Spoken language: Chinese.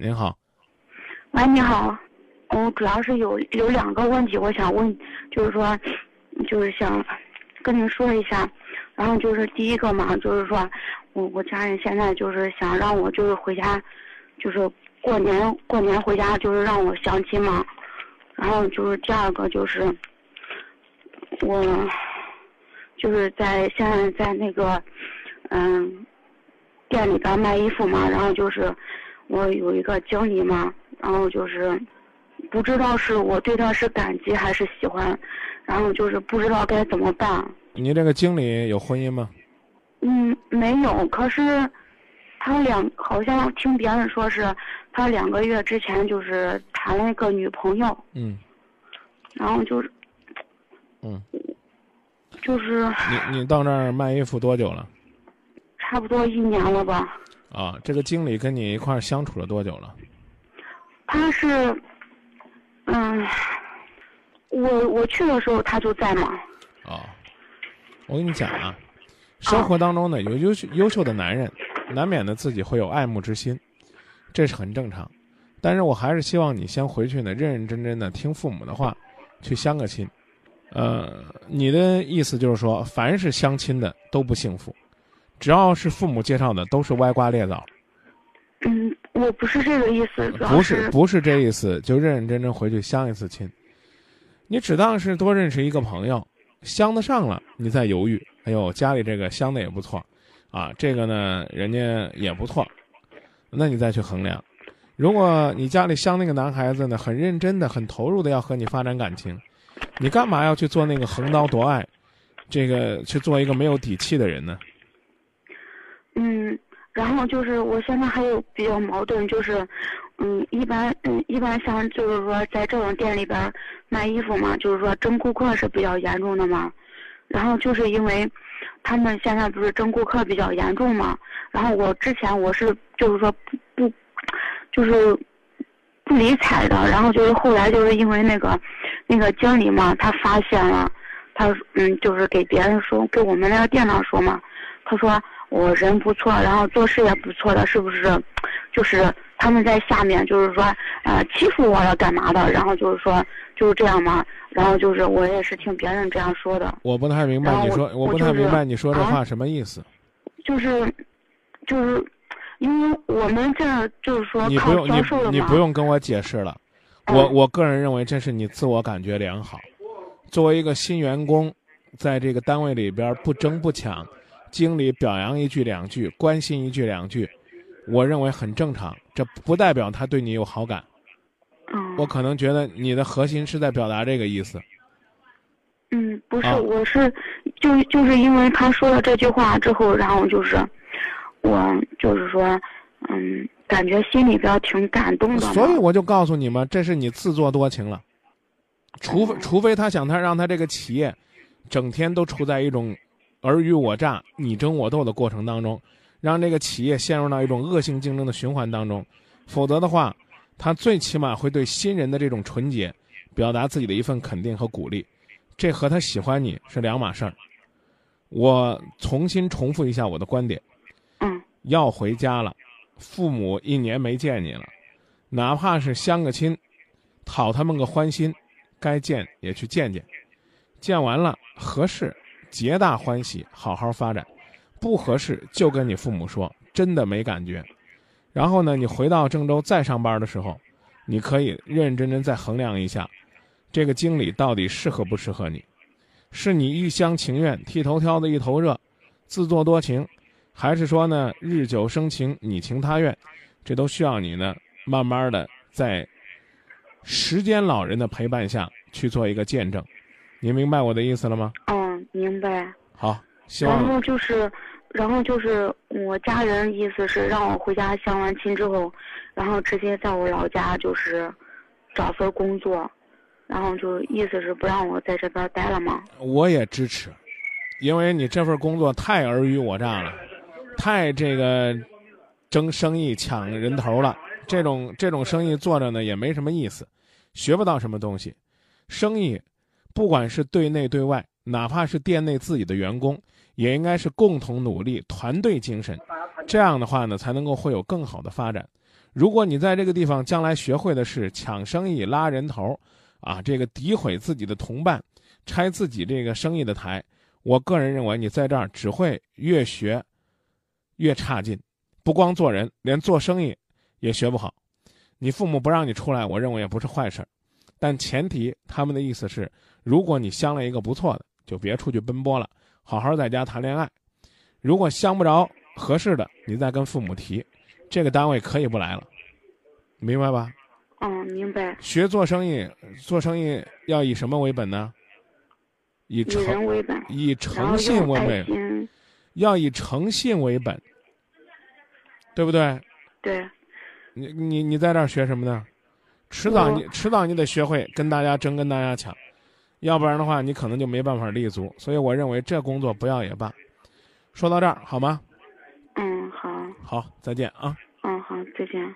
您好，喂，你好，我主要是有有两个问题，我想问，就是说，就是想跟您说一下，然后就是第一个嘛，就是说我我家人现在就是想让我就是回家，就是过年过年回家就是让我相亲嘛，然后就是第二个就是我就是在现在在那个嗯店里边卖衣服嘛，然后就是。我有一个经理嘛，然后就是不知道是我对他是感激还是喜欢，然后就是不知道该怎么办。你这个经理有婚姻吗？嗯，没有。可是他两好像听别人说是他两个月之前就是谈了一个女朋友。嗯。然后就是。嗯。就是。你你到那儿卖衣服多久了？差不多一年了吧。啊，这个经理跟你一块儿相处了多久了？他是，嗯，我我去的时候他就在嘛。啊，我跟你讲啊，生活当中呢，有优秀优秀的男人，难免的自己会有爱慕之心，这是很正常。但是我还是希望你先回去呢，认认真真的听父母的话，去相个亲。呃，你的意思就是说，凡是相亲的都不幸福。只要是父母介绍的，都是歪瓜裂枣。嗯，我不是这个意思。不是，不是这意思，就认认真真回去相一次亲。你只当是多认识一个朋友，相得上了，你再犹豫。哎呦，家里这个相的也不错，啊，这个呢，人家也不错，那你再去衡量。如果你家里相那个男孩子呢，很认真的、很投入的要和你发展感情，你干嘛要去做那个横刀夺爱，这个去做一个没有底气的人呢？嗯，然后就是我现在还有比较矛盾，就是，嗯，一般嗯一般像就是说在这种店里边卖衣服嘛，就是说争顾客是比较严重的嘛。然后就是因为，他们现在不是争顾客比较严重嘛。然后我之前我是就是说不不，就是不理睬的。然后就是后来就是因为那个那个经理嘛，他发现了，他嗯就是给别人说，给我们那个店长说嘛，他说。我人不错，然后做事也不错的，是不是？就是他们在下面，就是说，呃，欺负我了，干嘛的？然后就是说，就是这样嘛。然后就是我也是听别人这样说的。我不太明白你说，我不太明白你说这话什么意思。就是，就是，因为我们这就是说你不用你你不用跟我解释了。我我个人认为这是你自我感觉良好。作为一个新员工，在这个单位里边不争不抢。经理表扬一句两句，关心一句两句，我认为很正常。这不代表他对你有好感。嗯。我可能觉得你的核心是在表达这个意思。嗯，不是，我是，就就是因为他说了这句话之后，然后就是，我就是说，嗯，感觉心里边挺感动的。所以我就告诉你们，这是你自作多情了。除非除非他想他让他这个企业，整天都处在一种。尔虞我诈、你争我斗的过程当中，让这个企业陷入到一种恶性竞争的循环当中，否则的话，他最起码会对新人的这种纯洁，表达自己的一份肯定和鼓励，这和他喜欢你是两码事儿。我重新重复一下我的观点，嗯，要回家了，父母一年没见你了，哪怕是相个亲，讨他们个欢心，该见也去见见，见完了合适。皆大欢喜，好好发展，不合适就跟你父母说，真的没感觉。然后呢，你回到郑州再上班的时候，你可以认认真真再衡量一下，这个经理到底适合不适合你，是你一厢情愿、剃头挑子一头热、自作多情，还是说呢日久生情、你情他愿？这都需要你呢慢慢的在时间老人的陪伴下去做一个见证。你明白我的意思了吗？明白，好，然后就是，然后就是我家人意思是让我回家相完亲之后，然后直接在我老家就是找份工作，然后就意思是不让我在这边待了嘛？我也支持，因为你这份工作太尔虞我诈了，太这个争生意抢人头了，这种这种生意做着呢也没什么意思，学不到什么东西，生意不管是对内对外。哪怕是店内自己的员工，也应该是共同努力、团队精神，这样的话呢，才能够会有更好的发展。如果你在这个地方将来学会的是抢生意、拉人头，啊，这个诋毁自己的同伴，拆自己这个生意的台，我个人认为你在这儿只会越学越差劲，不光做人，连做生意也学不好。你父母不让你出来，我认为也不是坏事儿，但前提他们的意思是，如果你相了一个不错的，就别出去奔波了，好好在家谈恋爱。如果相不着合适的，你再跟父母提，这个单位可以不来了，明白吧？嗯，明白。学做生意，做生意要以什么为本呢？以诚为本，以诚信为本，要以诚信为本，对不对？对，你你你在这儿学什么呢？迟早你迟早你得学会跟大家争，跟大家抢，要不然的话，你可能就没办法立足。所以我认为这工作不要也罢。说到这儿好吗？嗯，好，好，再见啊。嗯，好，再见。